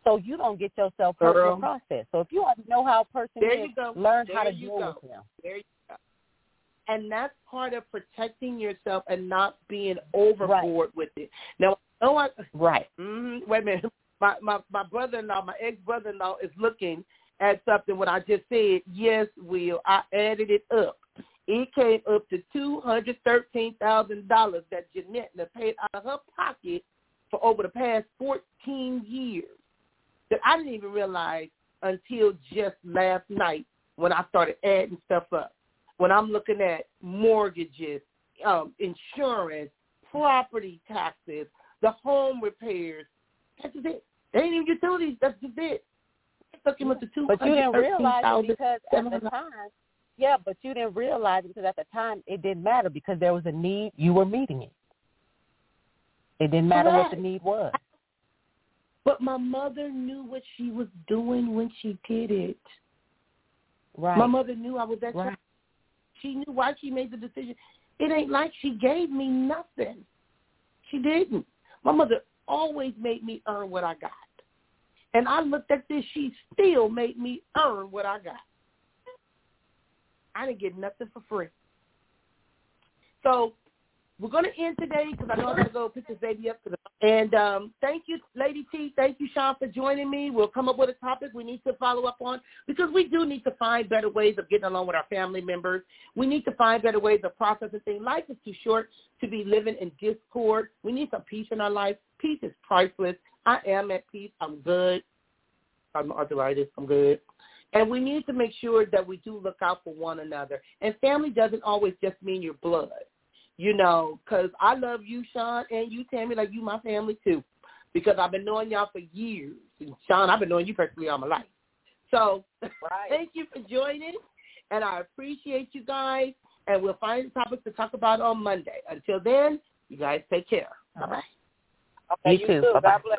So you don't get yourself hurt in the process. So if you already know how a person there is, learn there how to deal go. with them. There you go. And that's part of protecting yourself and not being overboard right. with it. Now, no, I right. Mm-hmm, wait a minute. My my my brother-in-law, my ex-brother-in-law, is looking at something. What I just said. Yes, Will. I added it up. It came up to two hundred thirteen thousand dollars that Jeanette has paid out of her pocket for over the past fourteen years. That I didn't even realize until just last night when I started adding stuff up. When I'm looking at mortgages, um, insurance, property taxes, the home repairs. That's just it. They ain't even utilities. That's just it. Took him up to two but you didn't realize it because at the time, yeah, but you didn't realize it because at the time it didn't matter because there was a need. You were meeting it. It didn't matter Correct. what the need was. But my mother knew what she was doing when she did it. Right. My mother knew I was that right. child. She knew why she made the decision. It ain't like she gave me nothing. She didn't. My mother always made me earn what I got. And I looked at this, she still made me earn what I got. I didn't get nothing for free. So we're going to end today because I know I'm going to go pick this baby up. And um, thank you, Lady T. Thank you, Sean, for joining me. We'll come up with a topic we need to follow up on because we do need to find better ways of getting along with our family members. We need to find better ways of processing things. Life is too short to be living in discord. We need some peace in our life. Peace is priceless. I am at peace. I'm good. I'm arthritis. I'm good. And we need to make sure that we do look out for one another. And family doesn't always just mean your blood you know, because I love you, Sean, and you, Tammy, like you my family too, because I've been knowing y'all for years. And Sean, I've been knowing you practically all my life. So right. thank you for joining, and I appreciate you guys, and we'll find topics to talk about on Monday. Until then, you guys take care. Bye-bye. Okay, you, you too. too. Bye-bye. God bless.